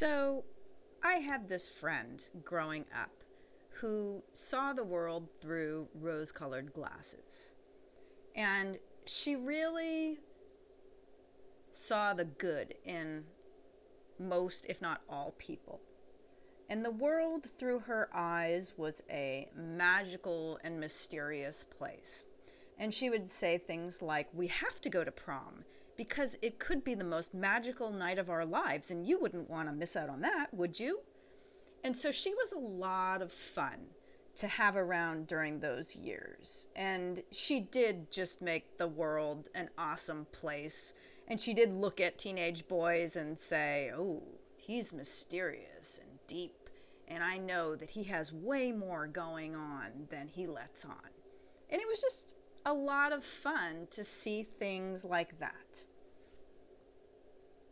So, I had this friend growing up who saw the world through rose colored glasses. And she really saw the good in most, if not all, people. And the world through her eyes was a magical and mysterious place. And she would say things like, We have to go to prom because it could be the most magical night of our lives, and you wouldn't want to miss out on that, would you? And so she was a lot of fun to have around during those years. And she did just make the world an awesome place. And she did look at teenage boys and say, Oh, he's mysterious and deep. And I know that he has way more going on than he lets on. And it was just a lot of fun to see things like that.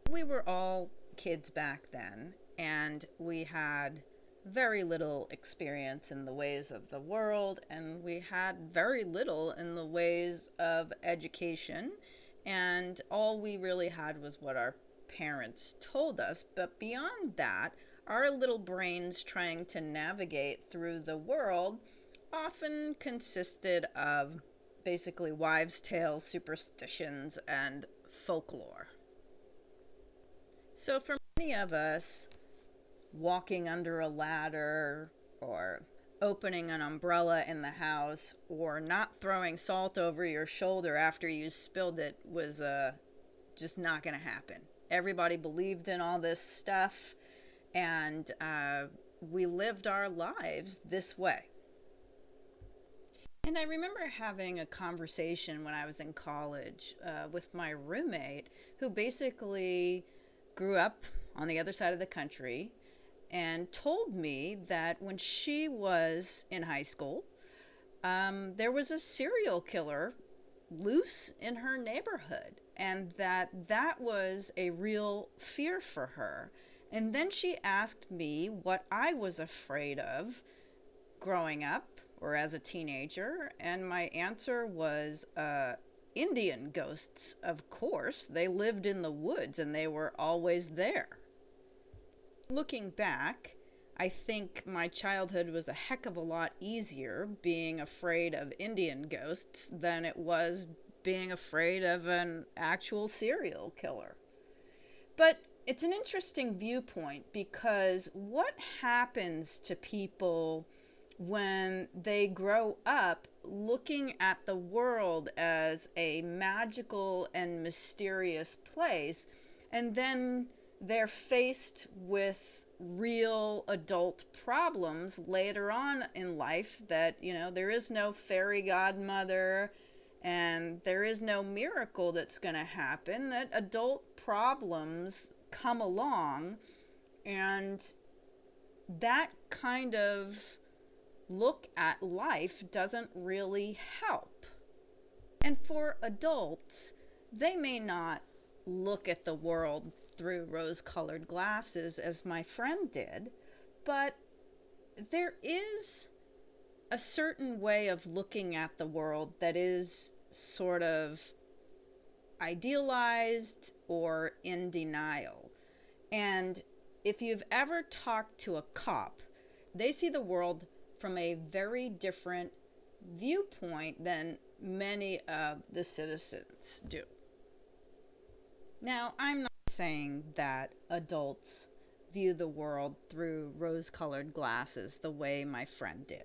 We were all kids back then, and we had very little experience in the ways of the world, and we had very little in the ways of education. And all we really had was what our parents told us. But beyond that, our little brains trying to navigate through the world often consisted of basically wives' tales, superstitions, and folklore. So, for many of us, walking under a ladder or opening an umbrella in the house or not throwing salt over your shoulder after you spilled it was uh, just not going to happen. Everybody believed in all this stuff, and uh, we lived our lives this way. And I remember having a conversation when I was in college uh, with my roommate who basically grew up on the other side of the country and told me that when she was in high school, um, there was a serial killer loose in her neighborhood, and that that was a real fear for her. And then she asked me what I was afraid of growing up or as a teenager, and my answer was uh, Indian ghosts, of course. They lived in the woods and they were always there. Looking back, I think my childhood was a heck of a lot easier being afraid of Indian ghosts than it was being afraid of an actual serial killer. But it's an interesting viewpoint because what happens to people when they grow up looking at the world as a magical and mysterious place and then they're faced with real adult problems later on in life that, you know, there is no fairy godmother and there is no miracle that's going to happen, that adult problems come along. And that kind of look at life doesn't really help. And for adults, they may not look at the world through rose colored glasses as my friend did, but there is a certain way of looking at the world that is sort of idealized or in denial. And if you've ever talked to a cop, they see the world from a very different viewpoint than many of the citizens do. Now, I'm not saying that adults view the world through rose colored glasses the way my friend did.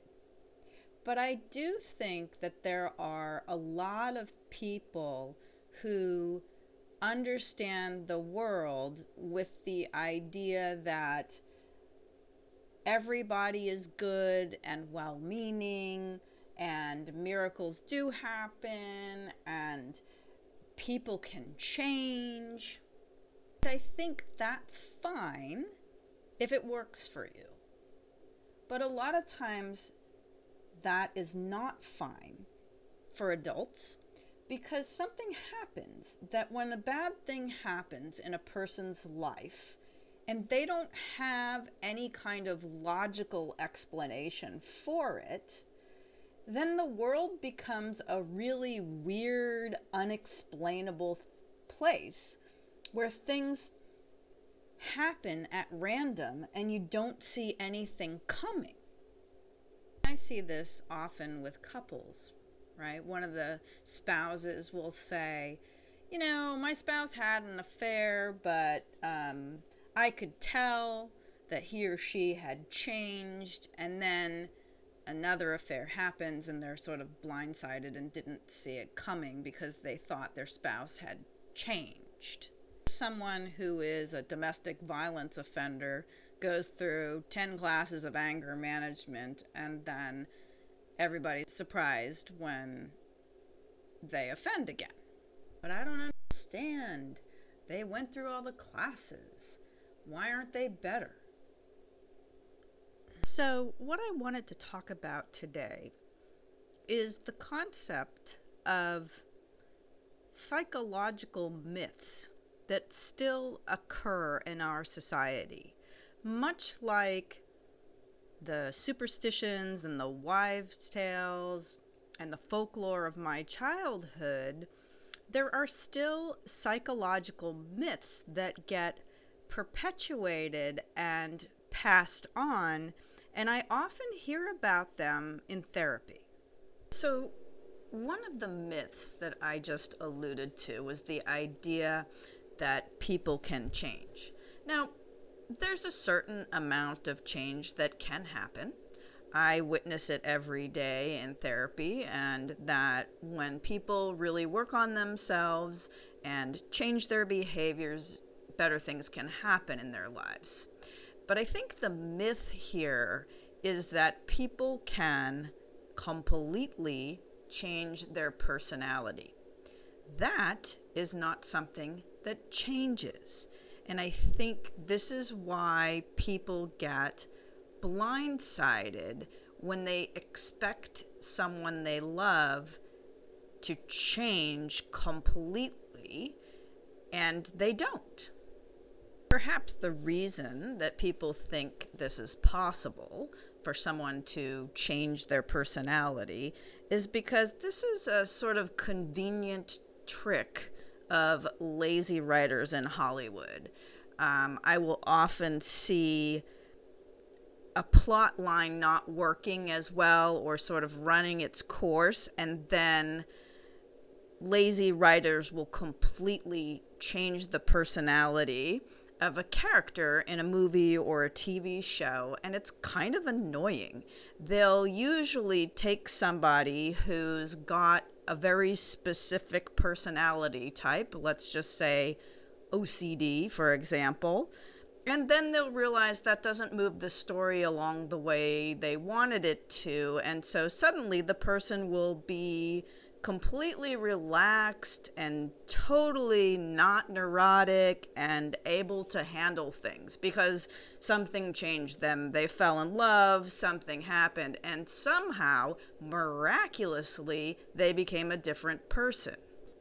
But I do think that there are a lot of people who understand the world with the idea that everybody is good and well meaning and miracles do happen and people can change I think that's fine if it works for you. But a lot of times that is not fine for adults because something happens that when a bad thing happens in a person's life and they don't have any kind of logical explanation for it, then the world becomes a really weird, unexplainable place where things happen at random and you don't see anything coming. I see this often with couples, right? One of the spouses will say, You know, my spouse had an affair, but um, I could tell that he or she had changed, and then another affair happens and they're sort of blindsided and didn't see it coming because they thought their spouse had changed. Someone who is a domestic violence offender goes through 10 classes of anger management and then everybody's surprised when they offend again. But I don't understand. They went through all the classes. Why aren't they better? So, what I wanted to talk about today is the concept of psychological myths that still occur in our society, much like the superstitions and the wives' tales and the folklore of my childhood. There are still psychological myths that get perpetuated and passed on and I often hear about them in therapy. So, one of the myths that I just alluded to was the idea that people can change. Now, there's a certain amount of change that can happen. I witness it every day in therapy, and that when people really work on themselves and change their behaviors, better things can happen in their lives. But I think the myth here is that people can completely change their personality. That is not something that changes. And I think this is why people get blindsided when they expect someone they love to change completely and they don't. Perhaps the reason that people think this is possible for someone to change their personality is because this is a sort of convenient trick of lazy writers in Hollywood. Um, I will often see a plot line not working as well or sort of running its course, and then lazy writers will completely change the personality of a character in a movie or a TV show, and it's kind of annoying. They'll usually take somebody who's got a very specific personality type, let's just say OCD, for example, and then they'll realize that doesn't move the story along the way they wanted it to, and so suddenly the person will be completely relaxed and totally not neurotic and able to handle things because something changed them. They fell in love, something happened, and somehow, miraculously, they became a different person.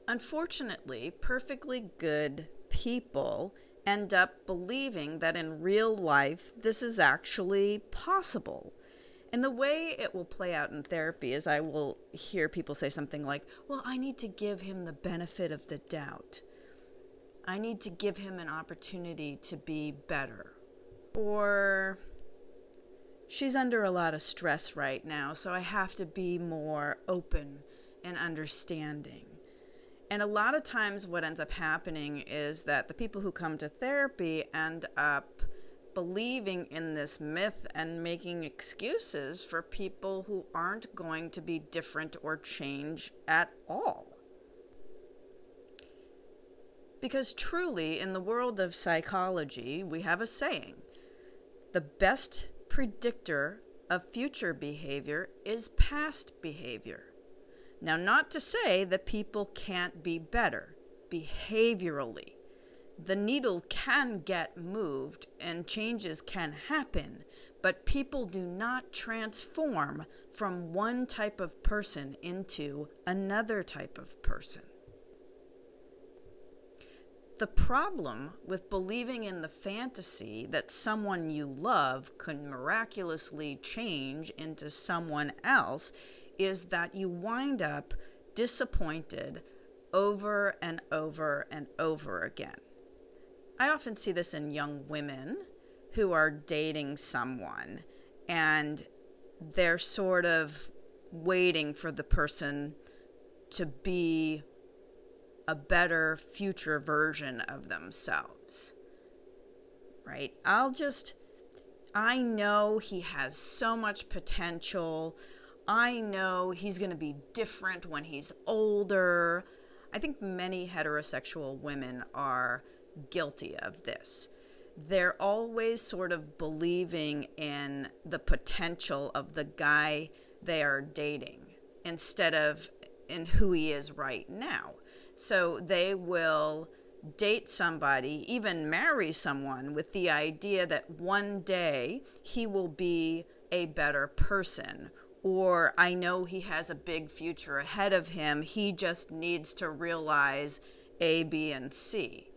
Unfortunately, perfectly good people end up believing that in real life this is actually possible and the way it will play out in therapy is I will hear people say something like, Well, I need to give him the benefit of the doubt. I need to give him an opportunity to be better. Or, she's under a lot of stress right now, so I have to be more open and understanding. And a lot of times, what ends up happening is that the people who come to therapy end up believing in this myth and making excuses for people who aren't going to be different or change at all. Because truly, in the world of psychology, we have a saying the best predictor of future behavior is past behavior. Now, not to say that people can't be better behaviorally the needle can get moved and changes can happen, but people do not transform from one type of person into another type of person. The problem with believing in the fantasy that someone you love can miraculously change into someone else is that you wind up disappointed over and over and over again. I often see this in young women who are dating someone and they're sort of waiting for the person to be a better future version of themselves. Right? I'll just, I know he has so much potential. I know he's going to be different when he's older. I think many heterosexual women are guilty of this. They're always sort of believing in the potential of the guy they are dating instead of in who he is right now. So they will date somebody, even marry someone, with the idea that one day he will be a better person. Or I know he has a big future ahead of him. He just needs to realize A, B, and C.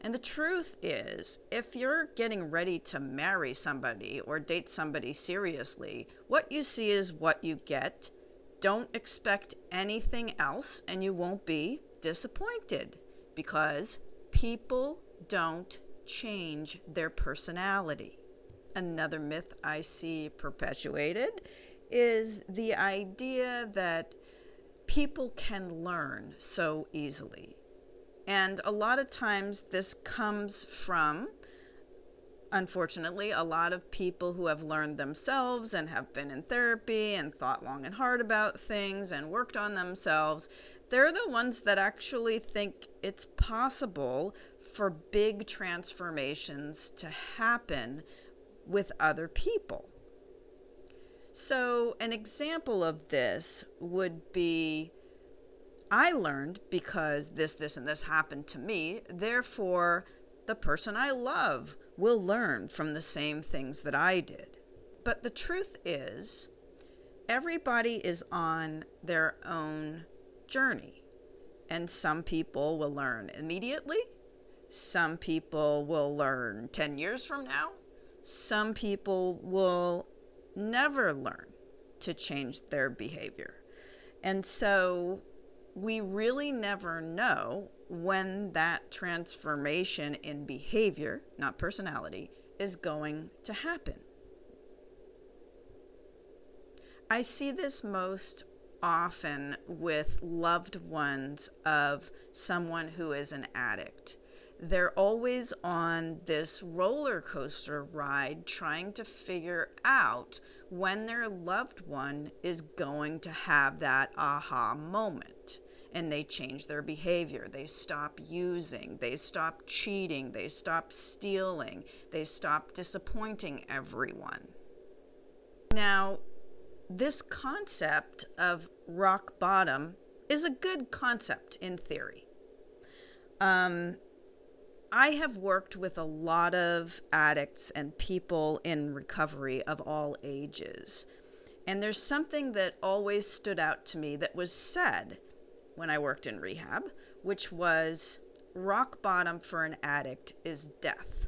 And the truth is, if you're getting ready to marry somebody or date somebody seriously, what you see is what you get. Don't expect anything else, and you won't be disappointed because people don't change their personality. Another myth I see perpetuated is the idea that people can learn so easily. And a lot of times this comes from, unfortunately, a lot of people who have learned themselves and have been in therapy and thought long and hard about things and worked on themselves. They're the ones that actually think it's possible for big transformations to happen with other people. So, an example of this would be I learned because this, this, and this happened to me. Therefore, the person I love will learn from the same things that I did. But the truth is, everybody is on their own journey. And some people will learn immediately. Some people will learn 10 years from now. Some people will never learn to change their behavior. And so we really never know when that transformation in behavior, not personality, is going to happen. I see this most often with loved ones of someone who is an addict. They're always on this roller coaster ride trying to figure out when their loved one is going to have that aha moment and they change their behavior. They stop using, they stop cheating, they stop stealing, they stop disappointing everyone. Now, this concept of rock bottom is a good concept in theory. Um, I have worked with a lot of addicts and people in recovery of all ages. And there's something that always stood out to me that was said when I worked in rehab, which was rock bottom for an addict is death.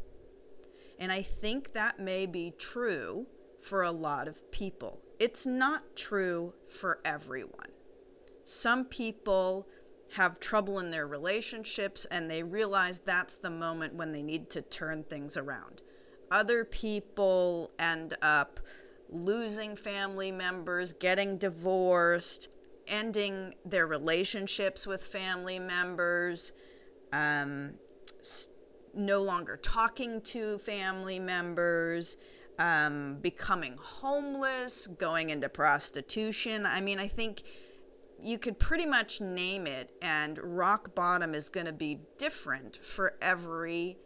And I think that may be true for a lot of people. It's not true for everyone. Some people have trouble in their relationships and they realize that's the moment when they need to turn things around. Other people end up losing family members, getting divorced, ending their relationships with family members, um, no longer talking to family members, um, becoming homeless, going into prostitution. I mean, I think you could pretty much name it, and rock bottom is going to be different for every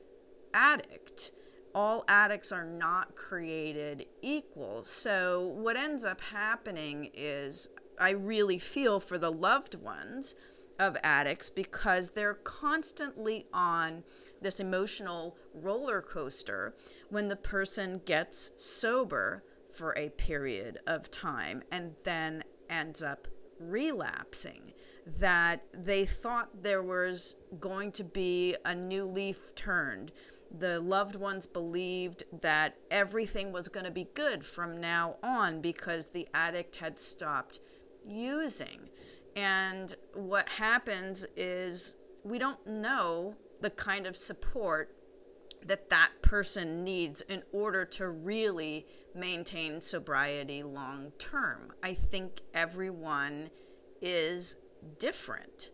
addict. All addicts are not created equal. So, what ends up happening is I really feel for the loved ones of addicts because they're constantly on this emotional roller coaster when the person gets sober for a period of time and then ends up relapsing. That they thought there was going to be a new leaf turned. The loved ones believed that everything was going to be good from now on because the addict had stopped using. And what happens is we don't know the kind of support that that person needs in order to really maintain sobriety long term. I think everyone is different.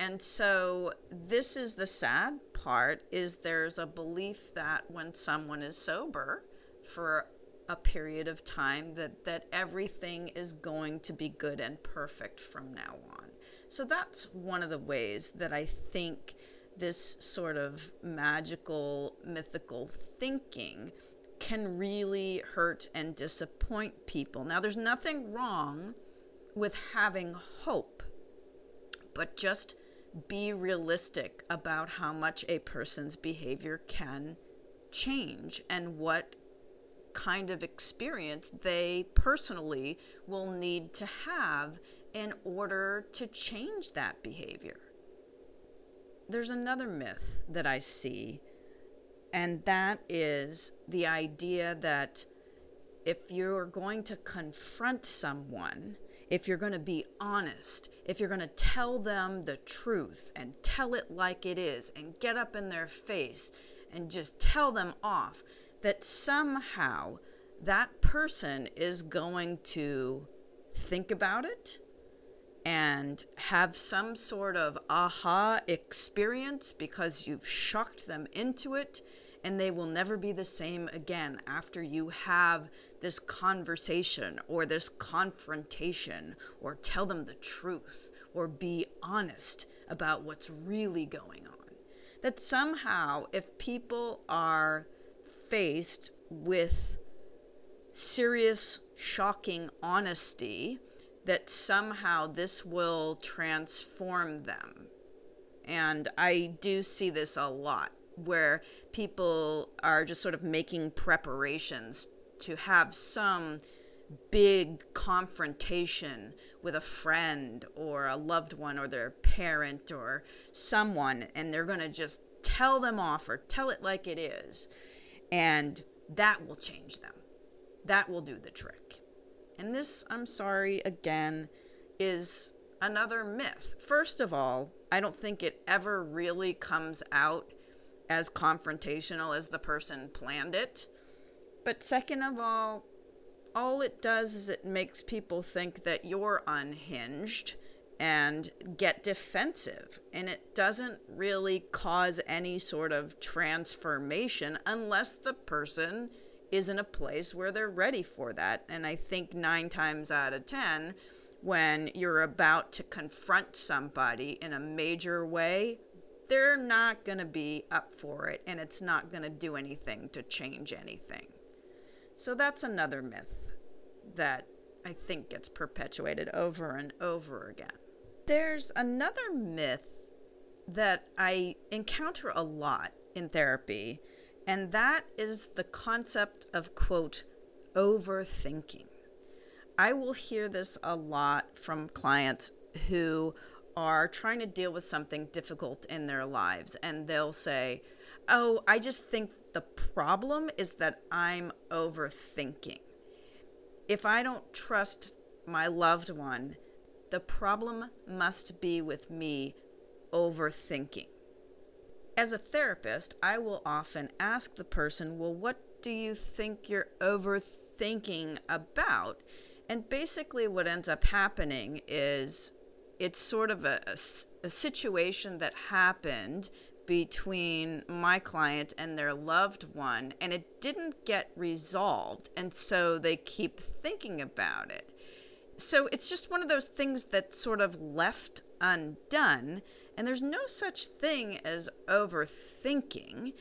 And so this is the sad part is there's a belief that when someone is sober for a period of time that that everything is going to be good and perfect from now on. So that's one of the ways that I think this sort of magical, mythical thinking can really hurt and disappoint people. Now, there's nothing wrong with having hope, but just be realistic about how much a person's behavior can change and what kind of experience they personally will need to have in order to change that behavior. There's another myth that I see, and that is the idea that if you're going to confront someone, if you're going to be honest, if you're going to tell them the truth and tell it like it is and get up in their face and just tell them off, that somehow that person is going to think about it and have some sort of aha experience because you've shocked them into it and they will never be the same again after you have this conversation or this confrontation or tell them the truth or be honest about what's really going on. That somehow, if people are faced with serious, shocking honesty, that somehow this will transform them. And I do see this a lot where people are just sort of making preparations to have some big confrontation with a friend or a loved one or their parent or someone, and they're going to just tell them off or tell it like it is. And that will change them. That will do the trick. And this, I'm sorry, again, is another myth. First of all, I don't think it ever really comes out as confrontational as the person planned it. But second of all, all it does is it makes people think that you're unhinged and get defensive. And it doesn't really cause any sort of transformation unless the person is in a place where they're ready for that. And I think nine times out of 10, when you're about to confront somebody in a major way, they're not going to be up for it and it's not going to do anything to change anything. So that's another myth that I think gets perpetuated over and over again. There's another myth that I encounter a lot in therapy and that is the concept of, quote, overthinking. I will hear this a lot from clients who are trying to deal with something difficult in their lives, and they'll say, Oh, I just think the problem is that I'm overthinking. If I don't trust my loved one, the problem must be with me overthinking. As a therapist, I will often ask the person, Well, what do you think you're overthinking about? And basically, what ends up happening is it's sort of a, a, a situation that happened between my client and their loved one, and it didn't get resolved. And so they keep thinking about it. So it's just one of those things that's sort of left undone. And there's no such thing as overthinking.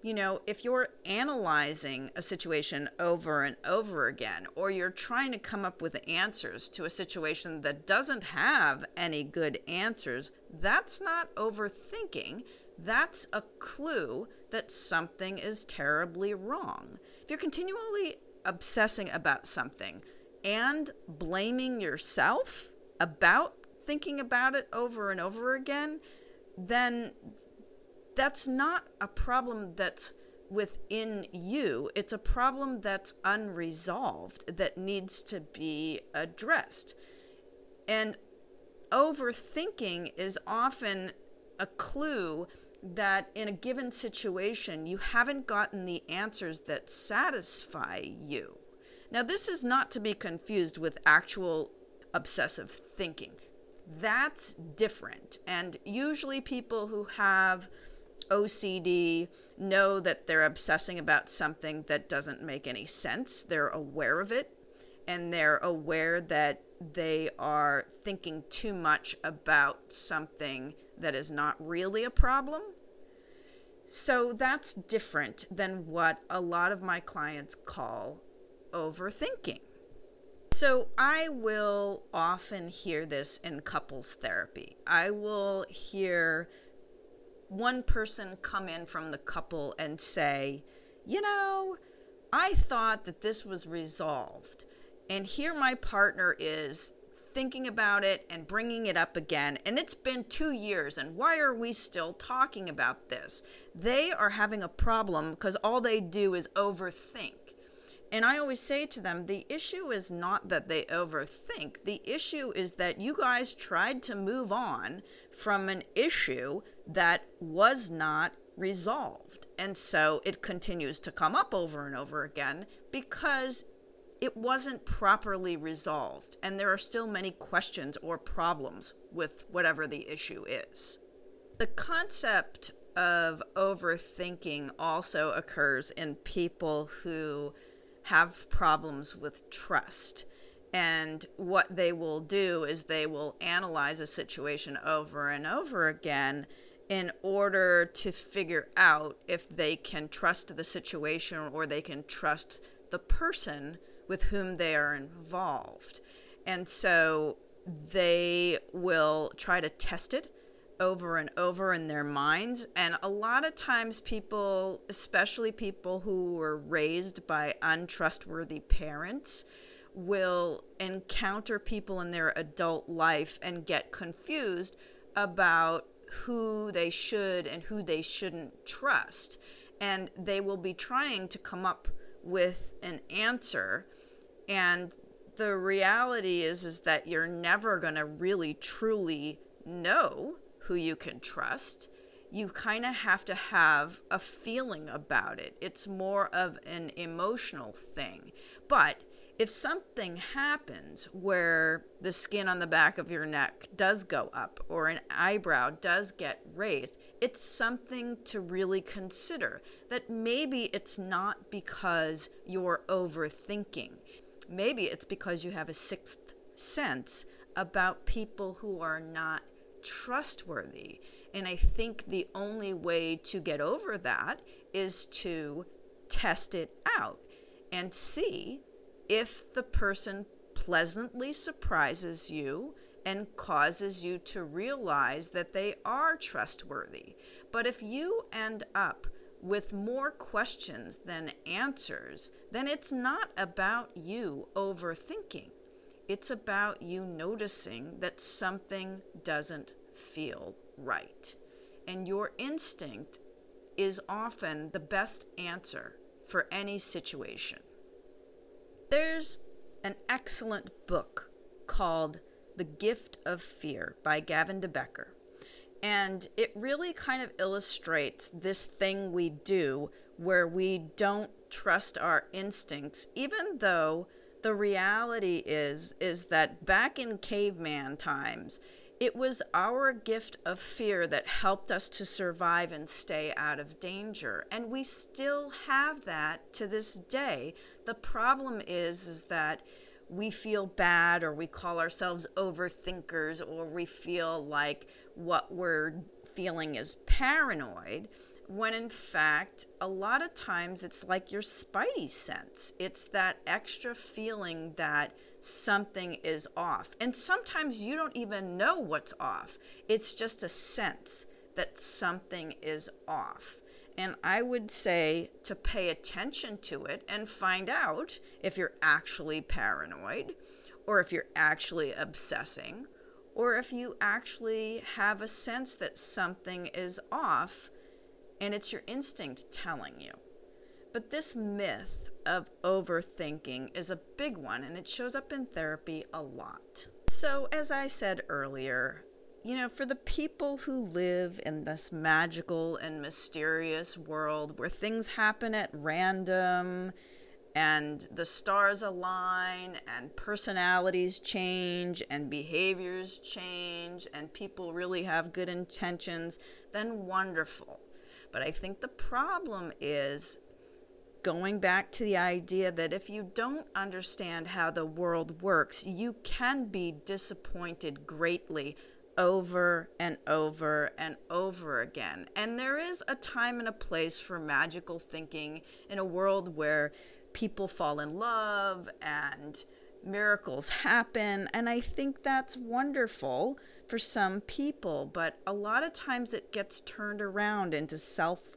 You know, if you're analyzing a situation over and over again, or you're trying to come up with answers to a situation that doesn't have any good answers, that's not overthinking. That's a clue that something is terribly wrong. If you're continually obsessing about something and blaming yourself about thinking about it over and over again, then that's not a problem that's within you. It's a problem that's unresolved that needs to be addressed. And overthinking is often a clue that in a given situation you haven't gotten the answers that satisfy you. Now, this is not to be confused with actual obsessive thinking. That's different. And usually, people who have OCD know that they're obsessing about something that doesn't make any sense. They're aware of it and they're aware that they are thinking too much about something that is not really a problem. So that's different than what a lot of my clients call overthinking. So I will often hear this in couples therapy. I will hear one person come in from the couple and say, You know, I thought that this was resolved. And here my partner is thinking about it and bringing it up again. And it's been two years, and why are we still talking about this? They are having a problem because all they do is overthink. And I always say to them, the issue is not that they overthink. The issue is that you guys tried to move on from an issue that was not resolved. And so it continues to come up over and over again because it wasn't properly resolved. And there are still many questions or problems with whatever the issue is. The concept of overthinking also occurs in people who have problems with trust. And what they will do is they will analyze a situation over and over again in order to figure out if they can trust the situation or they can trust the person with whom they are involved. And so they will try to test it over and over in their minds. And a lot of times, people, especially people who were raised by untrustworthy parents, will encounter people in their adult life and get confused about who they should and who they shouldn't trust. And they will be trying to come up with an answer. And the reality is is that you're never going to really truly know who you can trust. You kind of have to have a feeling about it. It's more of an emotional thing. But if something happens where the skin on the back of your neck does go up or an eyebrow does get raised, it's something to really consider. That maybe it's not because you're overthinking, maybe it's because you have a sixth sense about people who are not trustworthy. And I think the only way to get over that is to test it out and see if the person pleasantly surprises you and causes you to realize that they are trustworthy. But if you end up with more questions than answers, then it's not about you overthinking. It's about you noticing that something doesn't feel right. And your instinct is often the best answer for any situation. There's an excellent book called The Gift of Fear by Gavin de Becker. And it really kind of illustrates this thing we do where we don't trust our instincts, even though the reality is is that back in caveman times it was our gift of fear that helped us to survive and stay out of danger. And we still have that to this day. The problem is is that we feel bad or we call ourselves overthinkers or we feel like what we're feeling is paranoid when in fact, a lot of times it's like your spidey sense. It's that extra feeling that something is off. And sometimes you don't even know what's off, it's just a sense that something is off. And I would say to pay attention to it and find out if you're actually paranoid or if you're actually obsessing or if you actually have a sense that something is off and it's your instinct telling you. But this myth of overthinking is a big one and it shows up in therapy a lot. So, as I said earlier, you know, for the people who live in this magical and mysterious world where things happen at random and the stars align and personalities change and behaviors change and people really have good intentions, then wonderful. But I think the problem is going back to the idea that if you don't understand how the world works, you can be disappointed greatly over and over and over again. And there is a time and a place for magical thinking in a world where people fall in love and miracles happen. And I think that's wonderful for some people, but a lot of times it gets turned around into self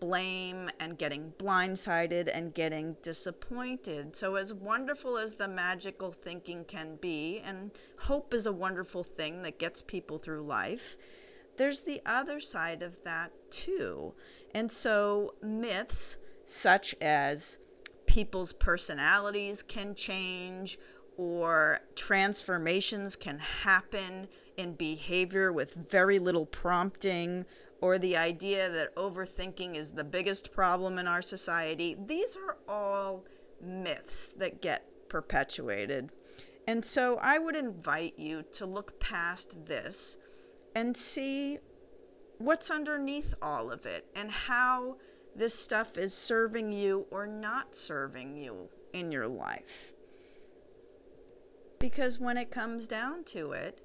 blame and getting blindsided and getting disappointed. So, as wonderful as the magical thinking can be, and hope is a wonderful thing that gets people through life, there's the other side of that too. And so, myths such as people's personalities can change or transformations can happen in behavior with very little prompting or the idea that overthinking is the biggest problem in our society, these are all myths that get perpetuated. And so I would invite you to look past this and see what's underneath all of it and how this stuff is serving you or not serving you in your life. Because when it comes down to it,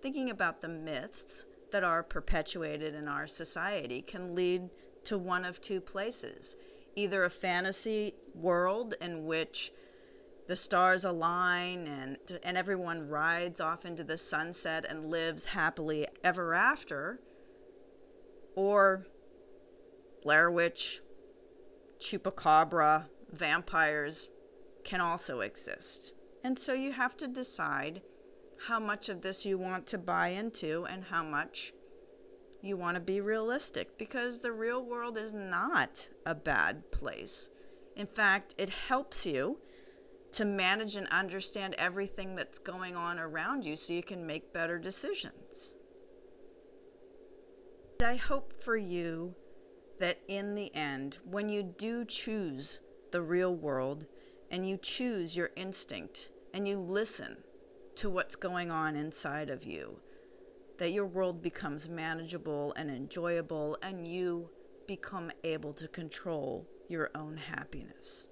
thinking about the myths, that are perpetuated in our society can lead to one of two places either a fantasy world in which the stars align and and everyone rides off into the sunset and lives happily ever after or Blair Witch, chupacabra, vampires can also exist. And so you have to decide how much of this you want to buy into and how much you want to be realistic because the real world is not a bad place. In fact, it helps you to manage and understand everything that's going on around you so you can make better decisions. I hope for you that in the end, when you do choose the real world and you choose your instinct and you listen to what's going on inside of you, that your world becomes manageable and enjoyable, and you become able to control your own happiness.